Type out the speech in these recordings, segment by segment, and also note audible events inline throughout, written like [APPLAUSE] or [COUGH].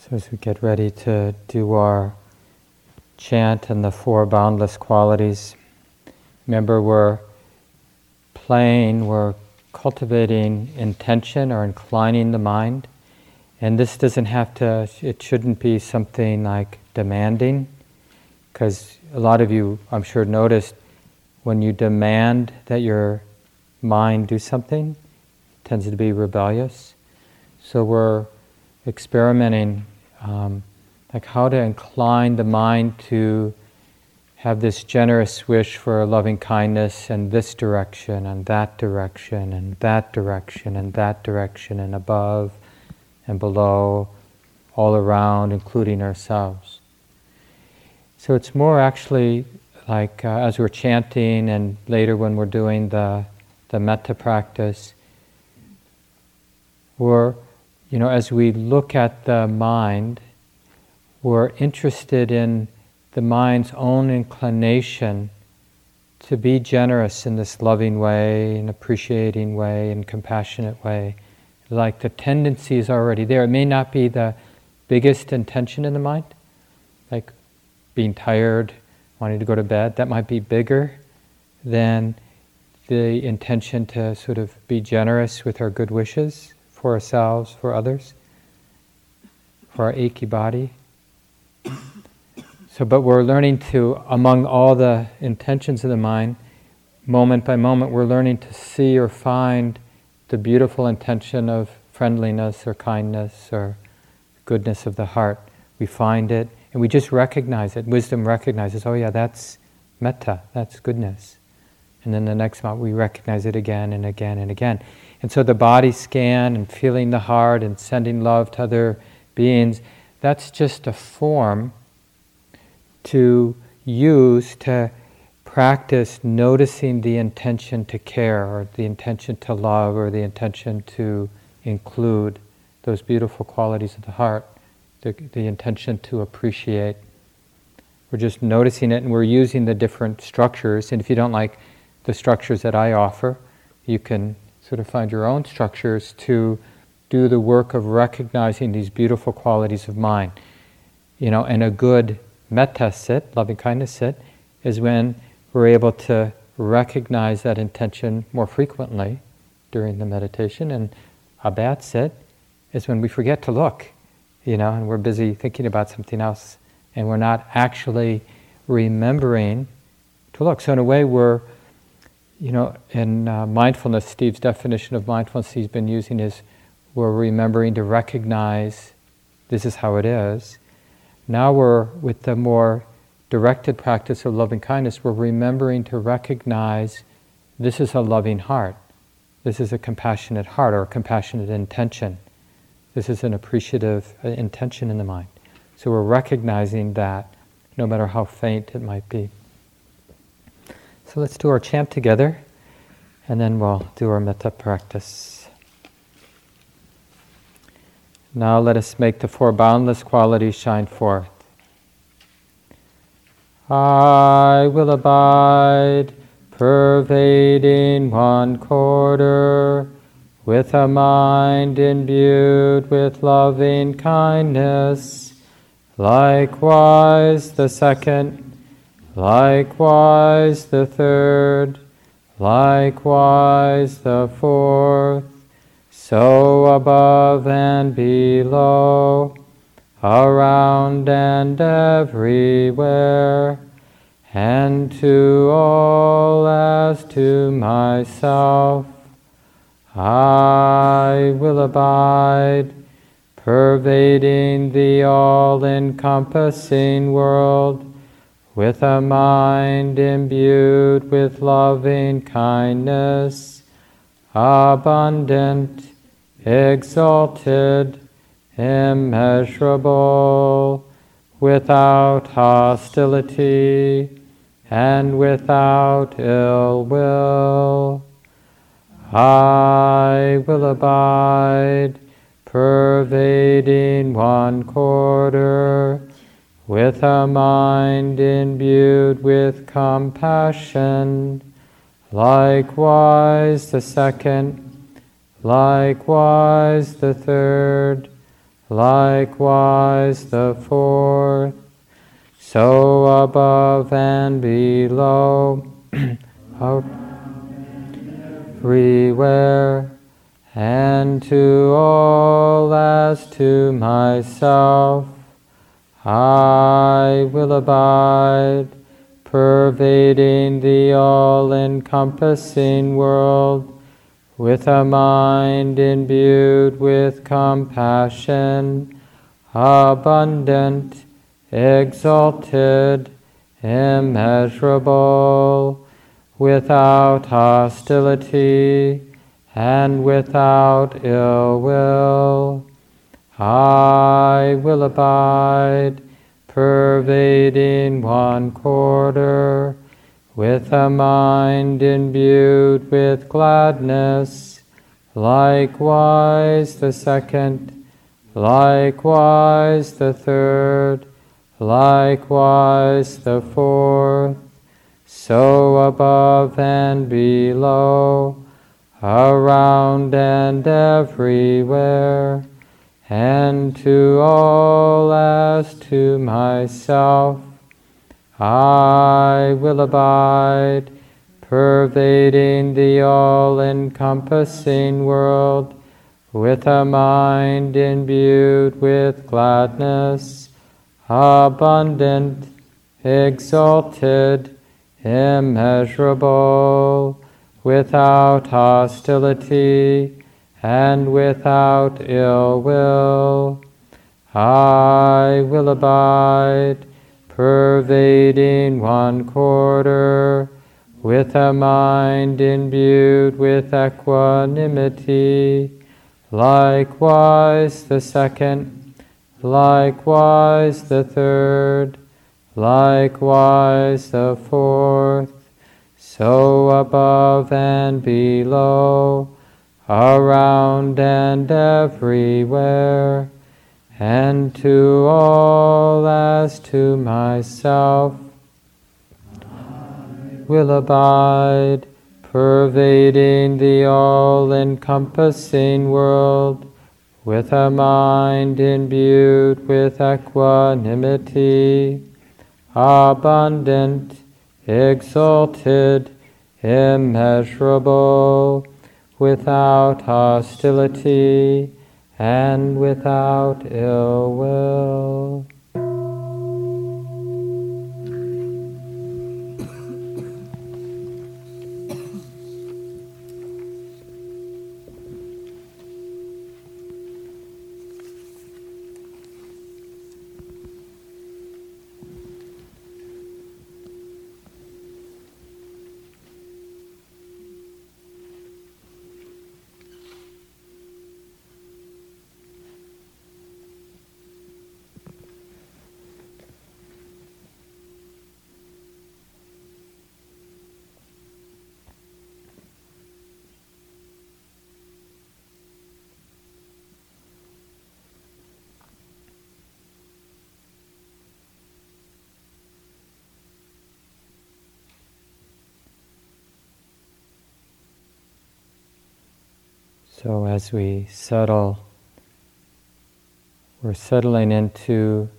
So, as we get ready to do our chant and the four boundless qualities, remember we're playing, we're cultivating intention or inclining the mind. And this doesn't have to, it shouldn't be something like demanding, because a lot of you, I'm sure, noticed when you demand that your mind do something, it tends to be rebellious. So we're experimenting um, like how to incline the mind to have this generous wish for loving kindness in this direction and that direction and that direction and that direction and above and below, all around, including ourselves. So it's more actually like uh, as we're chanting and later when we're doing the, the metta practice, we're, you know, as we look at the mind, we're interested in the mind's own inclination to be generous in this loving way, in appreciating way, in compassionate way. Like the tendency is already there. It may not be the biggest intention in the mind, like being tired, wanting to go to bed. That might be bigger than the intention to sort of be generous with our good wishes for ourselves, for others, for our achy body. So, but we're learning to, among all the intentions of the mind, moment by moment, we're learning to see or find the beautiful intention of friendliness or kindness or goodness of the heart. We find it and we just recognize it. Wisdom recognizes, oh, yeah, that's metta, that's goodness. And then the next moment, we recognize it again and again and again. And so the body scan and feeling the heart and sending love to other beings, that's just a form to use to practice noticing the intention to care or the intention to love or the intention to include those beautiful qualities of the heart, the, the intention to appreciate. We're just noticing it and we're using the different structures. And if you don't like the structures that I offer, you can sort of find your own structures to do the work of recognizing these beautiful qualities of mind. You know, and a good metta sit, loving kindness sit, is when we're able to recognize that intention more frequently during the meditation. And a bad sit is when we forget to look, you know, and we're busy thinking about something else and we're not actually remembering to look. So, in a way, we're, you know, in uh, mindfulness, Steve's definition of mindfulness he's been using is we're remembering to recognize this is how it is now we're, with the more directed practice of loving kindness, we're remembering to recognize this is a loving heart. This is a compassionate heart or a compassionate intention. This is an appreciative uh, intention in the mind. So we're recognizing that no matter how faint it might be. So let's do our chant together and then we'll do our metta practice. Now let us make the four boundless qualities shine forth. I will abide, pervading one quarter, with a mind imbued with loving kindness. Likewise the second, likewise the third, likewise the fourth so above and below, around and everywhere, and to all as to myself, I will abide, pervading the all encompassing world, with a mind imbued with loving kindness, abundant exalted, immeasurable, without hostility and without ill will. I will abide, pervading one quarter, with a mind imbued with compassion, likewise the second Likewise the third, likewise the fourth, so above and below, [CLEARS THROAT] everywhere, and to all as to myself, I will abide, pervading the all encompassing world with a mind imbued with compassion, abundant, exalted, immeasurable, without hostility and without ill will. I will abide, pervading one quarter with a mind imbued with gladness, likewise the second, likewise the third, likewise the fourth, so above and below, around and everywhere, and to all as to myself I will abide, pervading the all encompassing world, with a mind imbued with gladness, abundant, exalted, immeasurable, without hostility and without ill will. I will abide pervading one quarter, with a mind imbued with equanimity, likewise the second, likewise the third, likewise the fourth, so above and below, around and everywhere and to all as to myself. Will abide, pervading the all encompassing world, with a mind imbued with equanimity, abundant, exalted, immeasurable, without hostility and without ill will. So as we settle, we're settling into,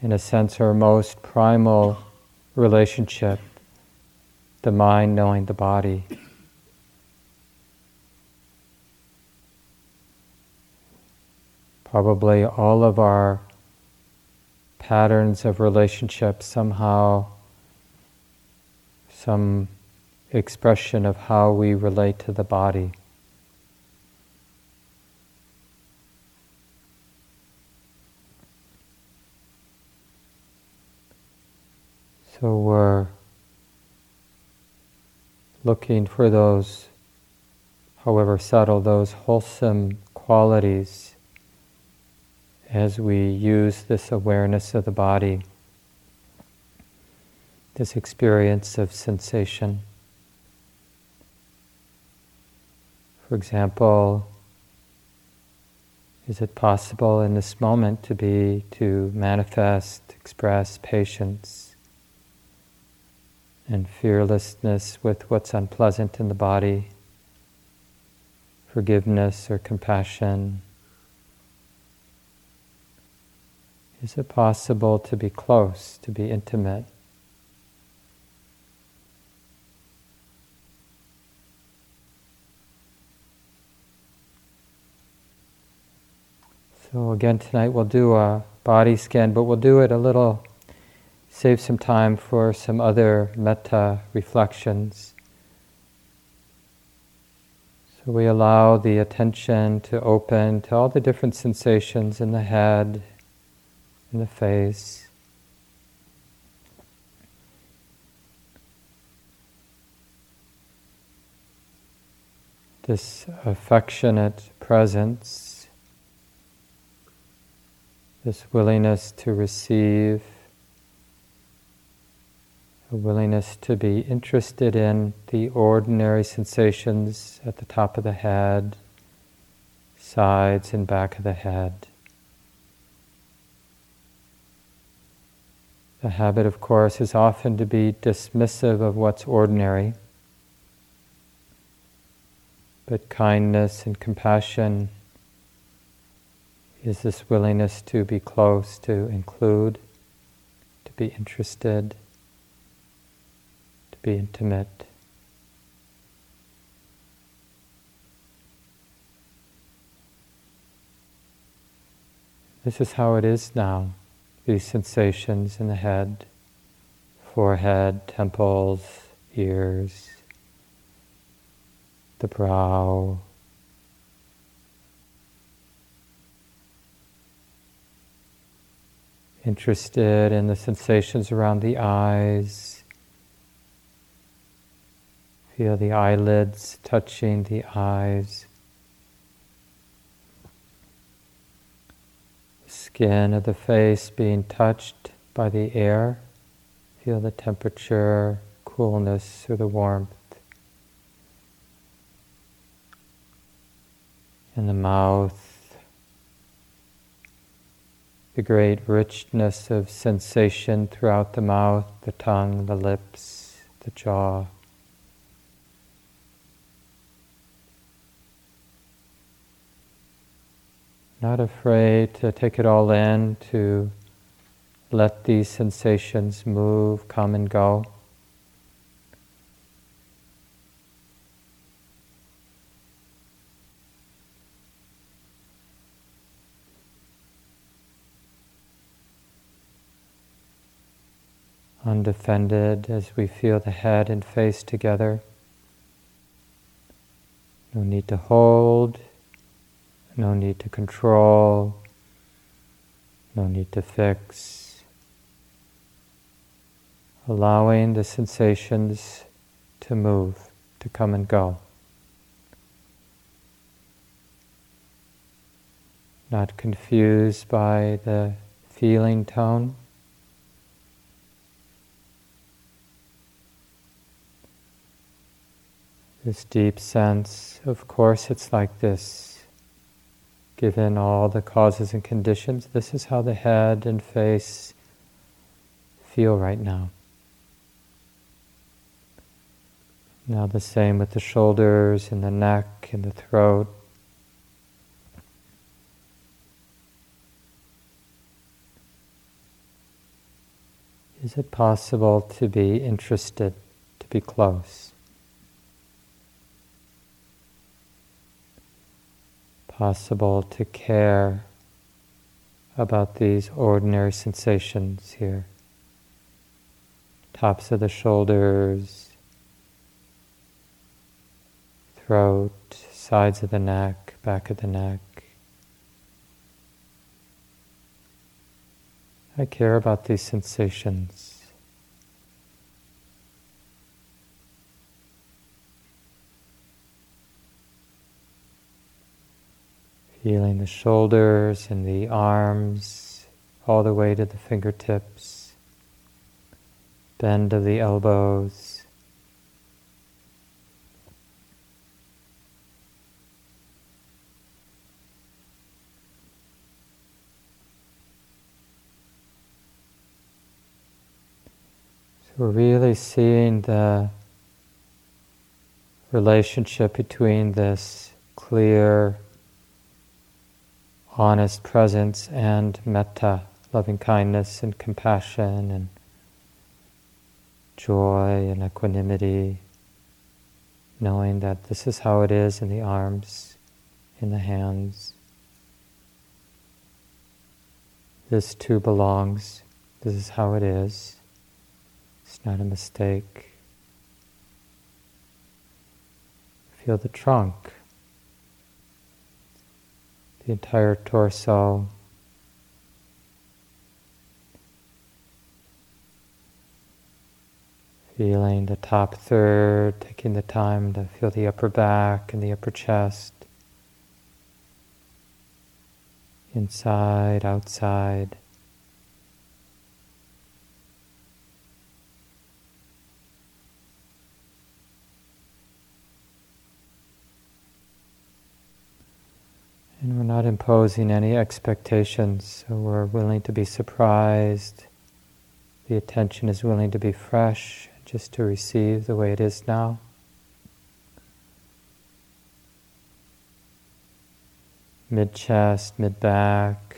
in a sense, our most primal relationship the mind knowing the body. Probably all of our patterns of relationship somehow, some expression of how we relate to the body. So we're uh, looking for those, however subtle, those wholesome qualities as we use this awareness of the body, this experience of sensation. For example, is it possible in this moment to be, to manifest, express patience? And fearlessness with what's unpleasant in the body, forgiveness or compassion, Is it possible to be close, to be intimate? So, again, tonight we'll do a body scan, but we'll do it a little, save some time for some other metta reflections. So, we allow the attention to open to all the different sensations in the head, in the face. This affectionate presence, this willingness to receive, a willingness to be interested in the ordinary sensations at the top of the head, sides and back of the head. The habit, of course, is often to be dismissive of what's ordinary. But kindness and compassion is this willingness to be close, to include, to be interested, be intimate. This is how it is now these sensations in the head, forehead, temples, ears, the brow. Interested in the sensations around the eyes. Feel the eyelids touching the eyes. skin of the face being touched by the air. Feel the temperature, coolness, or the warmth. In the mouth, the great richness of sensation throughout the mouth, the tongue, the lips, the jaw. Not afraid to take it all in, to let these sensations move, come and go. Undefended as we feel the head and face together. No need to hold, no need to control, no need to fix. Allowing the sensations to move, to come and go. Not confused by the feeling tone. This deep sense, of course, it's like this given all the causes and conditions, this is how the head and face feel right now. Now, the same with the shoulders and the neck and the throat. Is it possible to be interested, to be close? Possible to care about these ordinary sensations here. Tops of the shoulders, throat, sides of the neck, back of the neck. I care about these sensations. Feeling the shoulders and the arms all the way to the fingertips, bend of the elbows. So we're really seeing the relationship between this clear honest presence and metta, loving kindness and compassion and joy and equanimity, knowing that this is how it is in the arms, in the hands. This too belongs. This is how it is. It's not a mistake. Feel the trunk, the entire torso. Feeling the top third, taking the time to feel the upper back and the upper chest. Inside, outside. And we're not imposing any expectations, so we're willing to be surprised. The attention is willing to be fresh, just to receive the way it is now. Mid chest, mid back.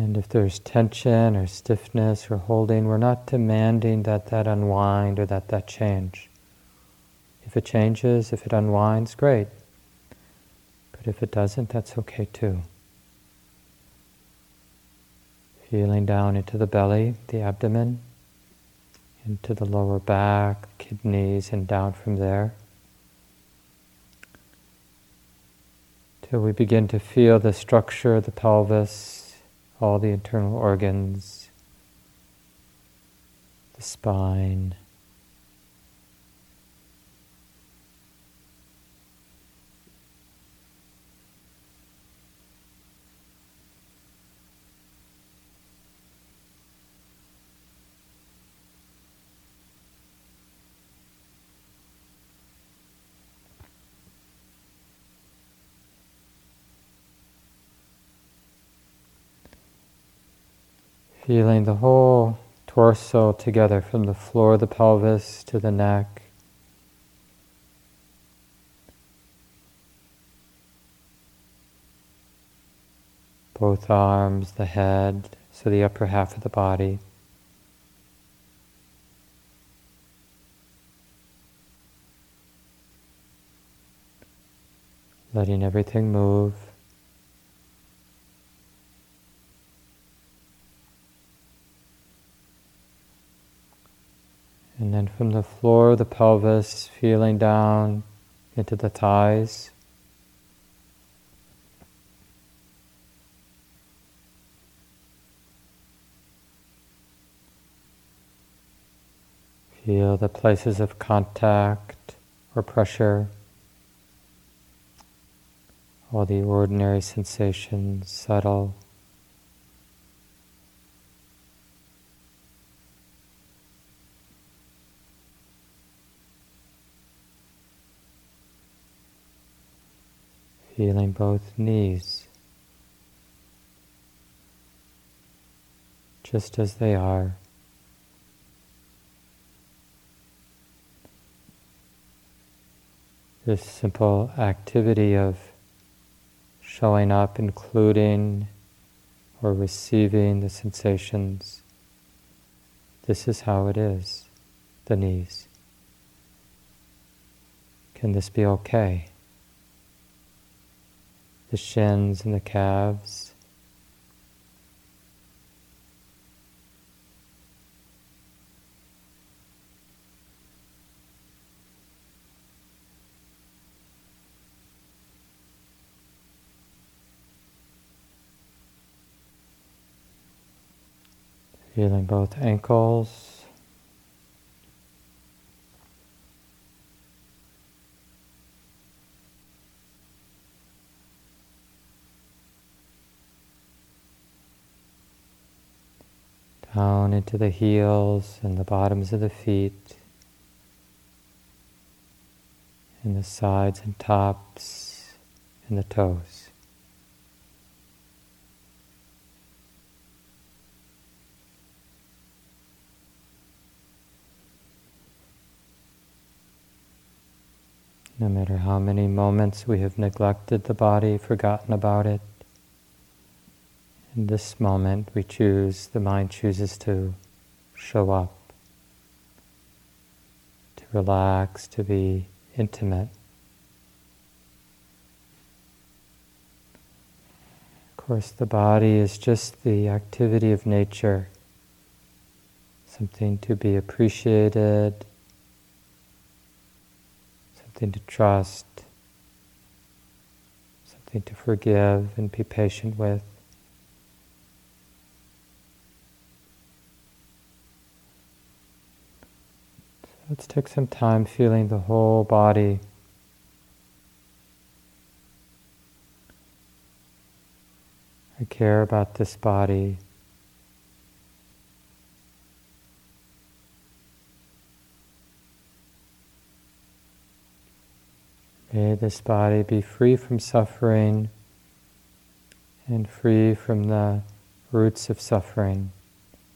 And if there's tension or stiffness or holding, we're not demanding that that unwind or that that change. If it changes, if it unwinds, great. But if it doesn't, that's okay too. Feeling down into the belly, the abdomen, into the lower back, kidneys, and down from there. Till we begin to feel the structure of the pelvis all the internal organs, the spine. Feeling the whole torso together from the floor of the pelvis to the neck. Both arms, the head, so the upper half of the body. Letting everything move. And then from the floor of the pelvis, feeling down into the thighs. Feel the places of contact or pressure, all the ordinary sensations, subtle. Feeling both knees just as they are. This simple activity of showing up, including or receiving the sensations. This is how it is, the knees. Can this be okay? The shins and the calves. Feeling both ankles down into the heels and the bottoms of the feet, and the sides and tops and the toes. No matter how many moments we have neglected the body, forgotten about it, in this moment we choose, the mind chooses to show up, to relax, to be intimate. Of course, the body is just the activity of nature, something to be appreciated, something to trust, something to forgive and be patient with. Let's take some time feeling the whole body. I care about this body. May this body be free from suffering and free from the roots of suffering,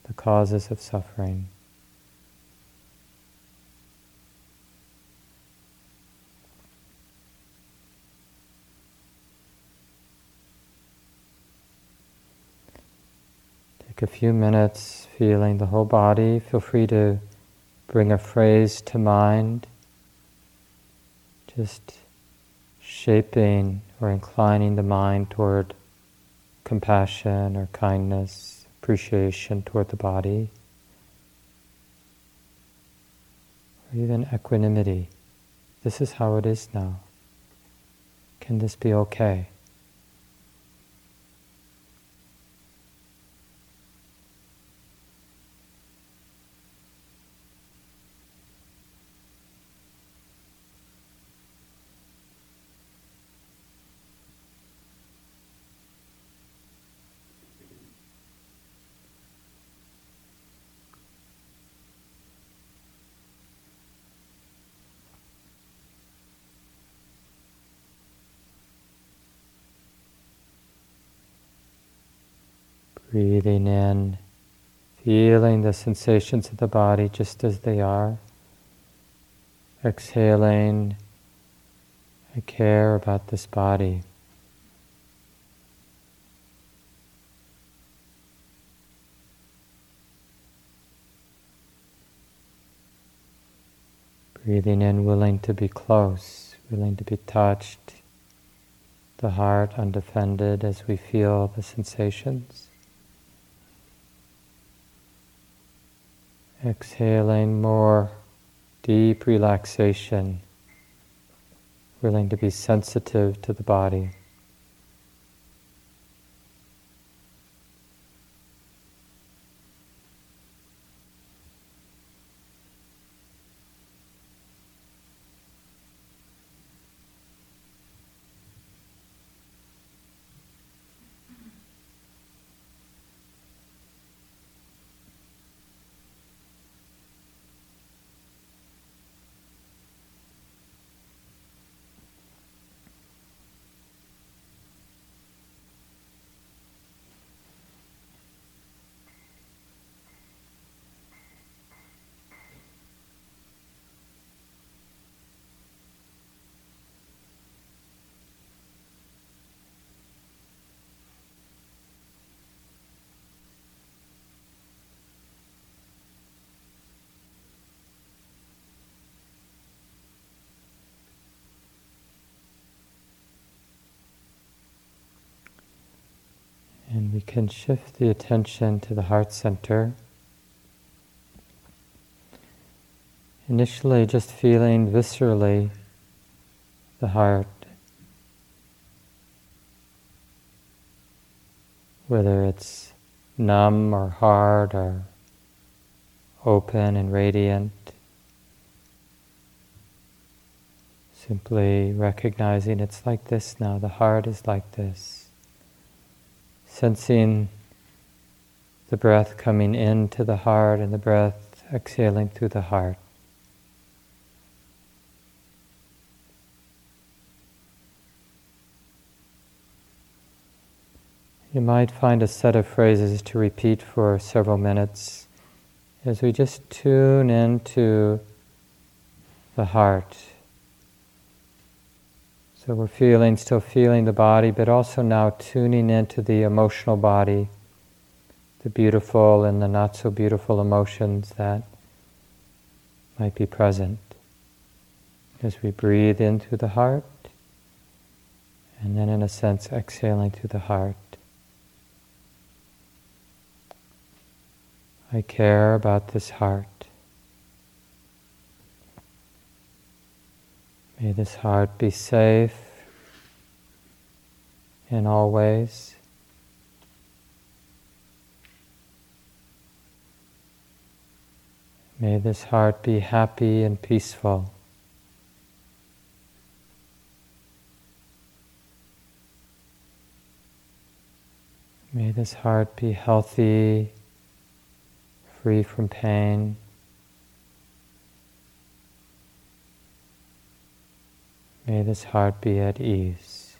the causes of suffering. Take a few minutes feeling the whole body. Feel free to bring a phrase to mind. Just shaping or inclining the mind toward compassion or kindness, appreciation toward the body, or even equanimity. This is how it is now. Can this be okay? Breathing in, feeling the sensations of the body just as they are. Exhaling, I care about this body. Breathing in, willing to be close, willing to be touched, the heart undefended as we feel the sensations. Exhaling more deep relaxation, willing to be sensitive to the body. And we can shift the attention to the heart center. Initially, just feeling viscerally the heart, whether it's numb or hard or open and radiant. Simply recognizing it's like this now, the heart is like this sensing the breath coming into the heart and the breath exhaling through the heart. You might find a set of phrases to repeat for several minutes as we just tune into the heart, So we're feeling, still feeling the body, but also now tuning into the emotional body, the beautiful and the not so beautiful emotions that might be present. As we breathe in through the heart, and then in a sense exhaling through the heart. I care about this heart. May this heart be safe in all ways. May this heart be happy and peaceful. May this heart be healthy, free from pain. May this heart be at ease.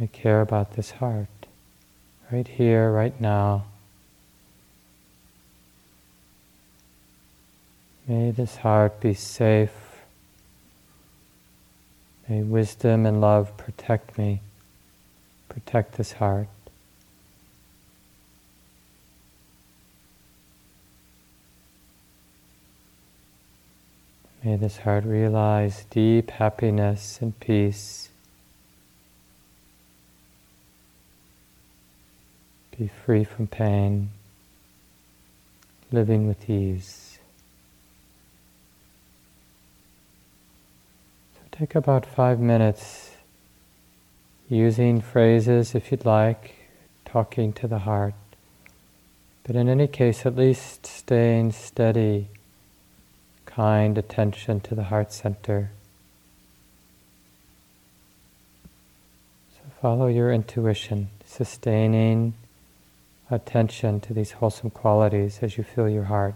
I care about this heart right here, right now. May this heart be safe. May wisdom and love protect me, protect this heart. May this heart realize deep happiness and peace. Be free from pain, living with ease. So take about five minutes using phrases if you'd like, talking to the heart. But in any case, at least staying steady kind attention to the heart center. So follow your intuition, sustaining attention to these wholesome qualities as you feel your heart.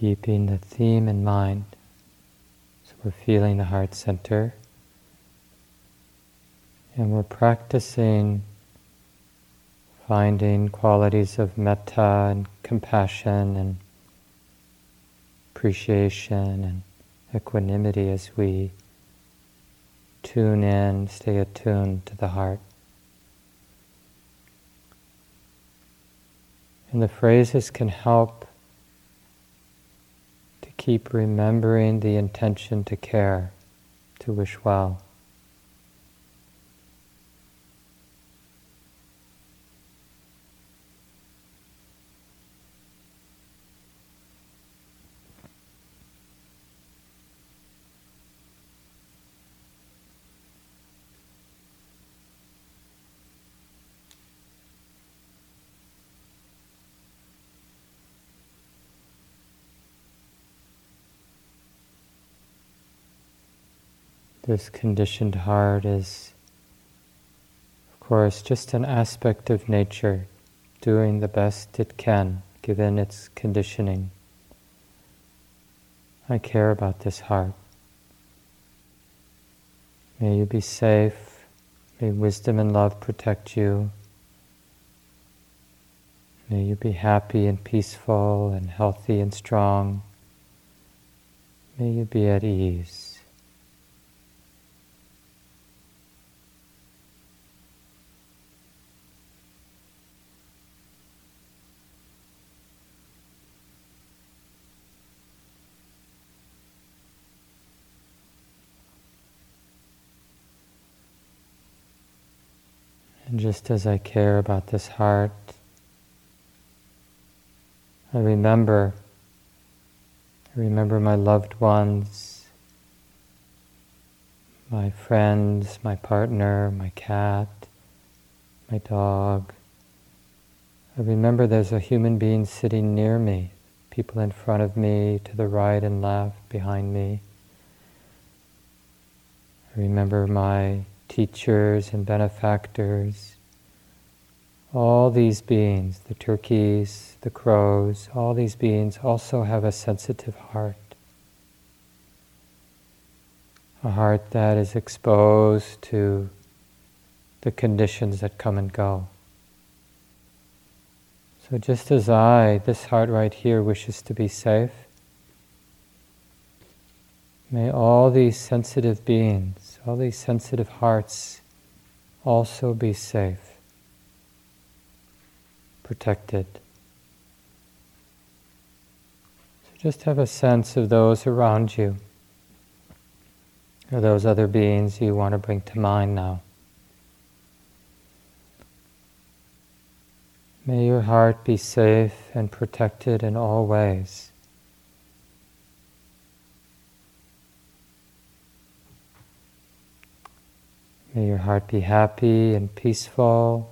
Keeping the theme in mind. So we're feeling the heart center, And we're practicing finding qualities of metta and compassion and appreciation and equanimity as we tune in, stay attuned to the heart. And the phrases can help keep remembering the intention to care, to wish well. This conditioned heart is, of course, just an aspect of nature doing the best it can given its conditioning. I care about this heart. May you be safe. May wisdom and love protect you. May you be happy and peaceful and healthy and strong. May you be at ease. And just as I care about this heart, I remember, I remember my loved ones, my friends, my partner, my cat, my dog. I remember there's a human being sitting near me, people in front of me, to the right and left, behind me. I remember my teachers and benefactors, all these beings, the turkeys, the crows, all these beings also have a sensitive heart. A heart that is exposed to the conditions that come and go. So, just as I, this heart right here, wishes to be safe, may all these sensitive beings all these sensitive hearts also be safe, protected. So just have a sense of those around you, or those other beings you want to bring to mind now. May your heart be safe and protected in all ways. May your heart be happy and peaceful,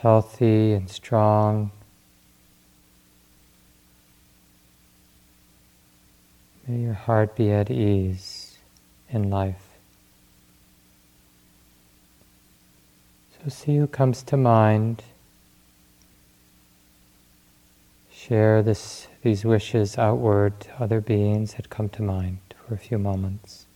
healthy and strong. May your heart be at ease in life. So see who comes to mind. Share this, these wishes outward to other beings that come to mind for a few moments.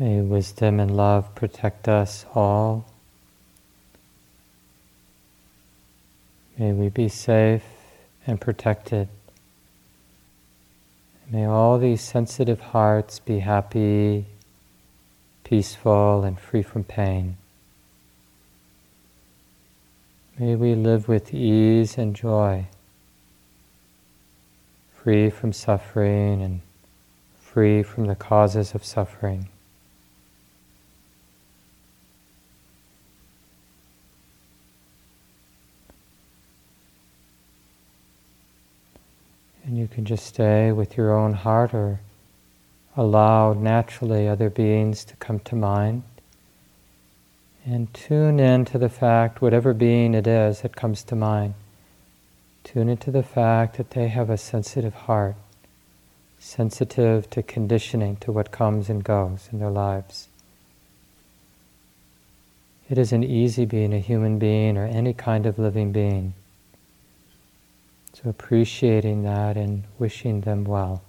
May wisdom and love protect us all. May we be safe and protected. May all these sensitive hearts be happy, peaceful, and free from pain. May we live with ease and joy, free from suffering and free from the causes of suffering. And you can just stay with your own heart or allow naturally other beings to come to mind. And tune in to the fact, whatever being it is that comes to mind, tune into the fact that they have a sensitive heart, sensitive to conditioning, to what comes and goes in their lives. It isn't easy being a human being or any kind of living being. So appreciating that and wishing them well.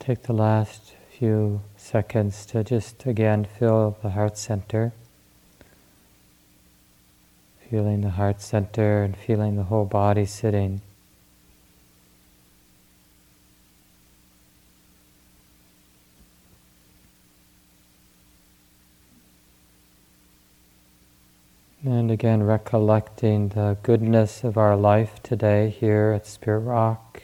Take the last few seconds to just again feel the heart center. Feeling the heart center and feeling the whole body sitting. And again, recollecting the goodness of our life today here at Spirit Rock.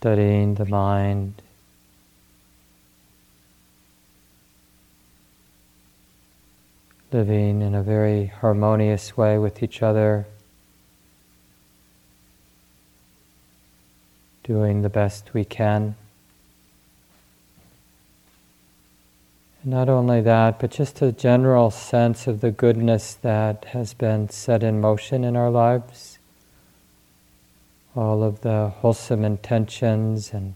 Studying the mind. Living in a very harmonious way with each other, doing the best we can. And not only that, but just a general sense of the goodness that has been set in motion in our lives all of the wholesome intentions and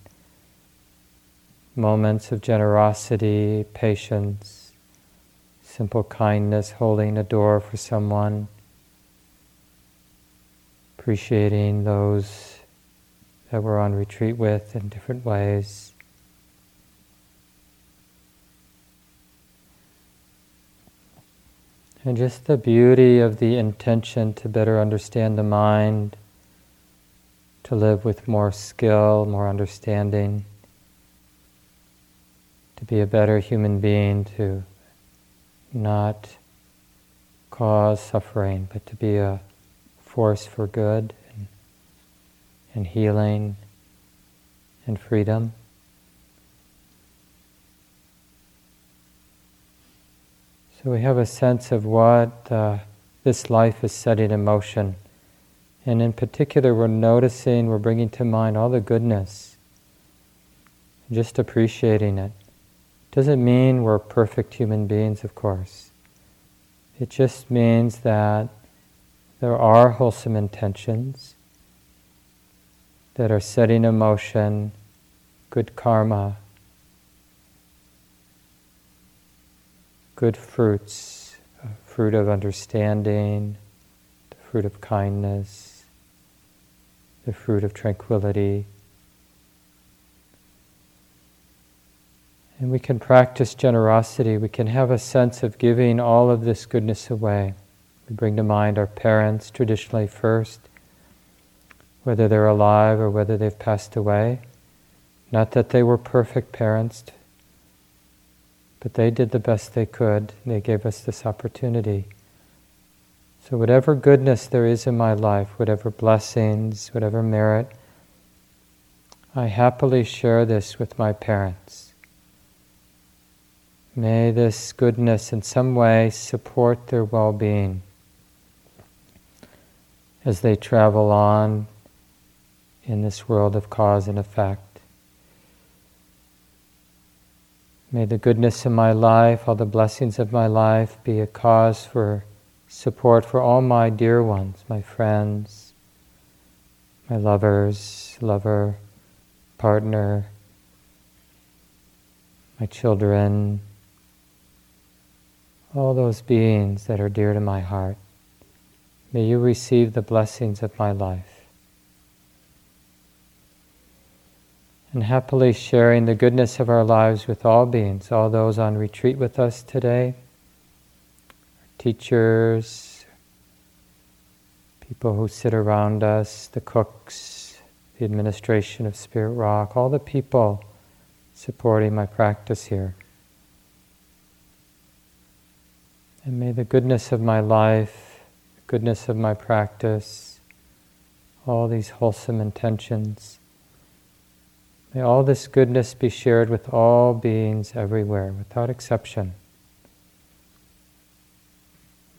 moments of generosity, patience, simple kindness, holding a door for someone, appreciating those that we're on retreat with in different ways. And just the beauty of the intention to better understand the mind to live with more skill, more understanding, to be a better human being, to not cause suffering, but to be a force for good and, and healing and freedom. So we have a sense of what uh, this life is setting in motion. And in particular, we're noticing, we're bringing to mind all the goodness, just appreciating it. Doesn't mean we're perfect human beings, of course. It just means that there are wholesome intentions that are setting in motion good karma, good fruits, fruit of understanding, the fruit of kindness, the fruit of tranquility. And we can practice generosity. We can have a sense of giving all of this goodness away. We bring to mind our parents traditionally first, whether they're alive or whether they've passed away. Not that they were perfect parents, but they did the best they could. They gave us this opportunity. So, whatever goodness there is in my life, whatever blessings, whatever merit, I happily share this with my parents. May this goodness in some way support their well being as they travel on in this world of cause and effect. May the goodness of my life, all the blessings of my life be a cause for support for all my dear ones, my friends, my lovers, lover, partner, my children, all those beings that are dear to my heart. May you receive the blessings of my life. and happily sharing the goodness of our lives with all beings, all those on retreat with us today, teachers, people who sit around us, the cooks, the administration of Spirit Rock, all the people supporting my practice here. And may the goodness of my life, the goodness of my practice, all these wholesome intentions, May all this goodness be shared with all beings everywhere, without exception.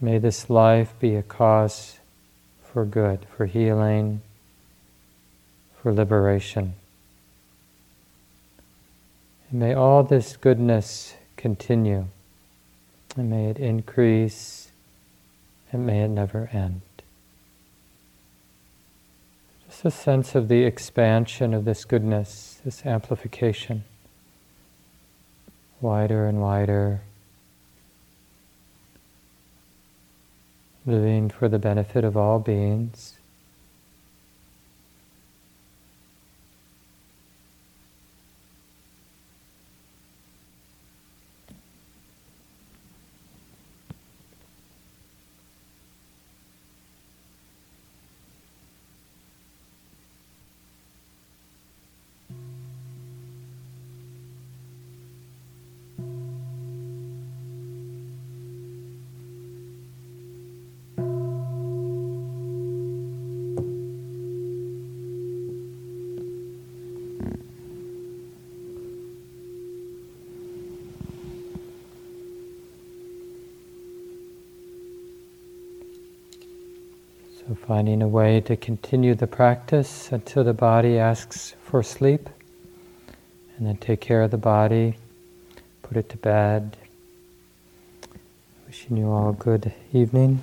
May this life be a cause for good, for healing, for liberation. And may all this goodness continue, and may it increase, and may it never end. Just a sense of the expansion of this goodness this amplification wider and wider, living for the benefit of all beings. So, finding a way to continue the practice until the body asks for sleep, and then take care of the body, put it to bed. Wishing you all a good evening.